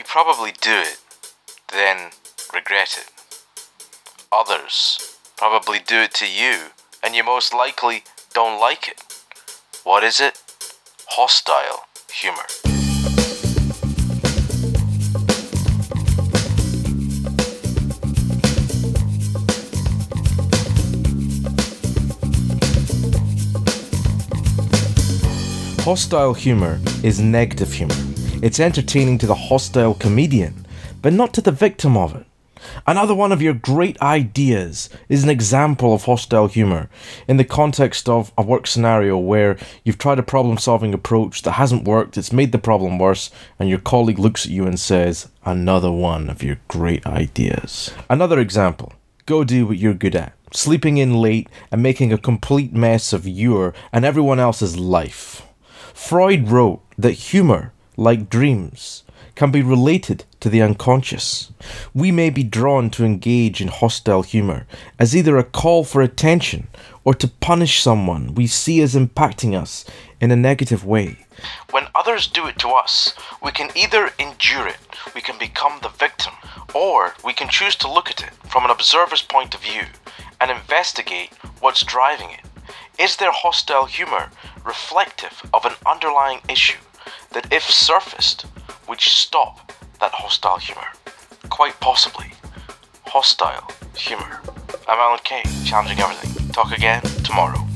You probably do it, then regret it. Others probably do it to you, and you most likely don't like it. What is it? Hostile humor. Hostile humor is negative humor. It's entertaining to the hostile comedian, but not to the victim of it. Another one of your great ideas is an example of hostile humor in the context of a work scenario where you've tried a problem solving approach that hasn't worked, it's made the problem worse, and your colleague looks at you and says, Another one of your great ideas. Another example go do what you're good at, sleeping in late and making a complete mess of your and everyone else's life. Freud wrote that humor, like dreams, can be related to the unconscious. We may be drawn to engage in hostile humor as either a call for attention or to punish someone we see as impacting us in a negative way. When others do it to us, we can either endure it, we can become the victim, or we can choose to look at it from an observer's point of view and investigate what's driving it. Is their hostile humor reflective of an underlying issue that, if surfaced, would stop that hostile humor? Quite possibly. Hostile humor. I'm Alan Kay, challenging everything. Talk again tomorrow.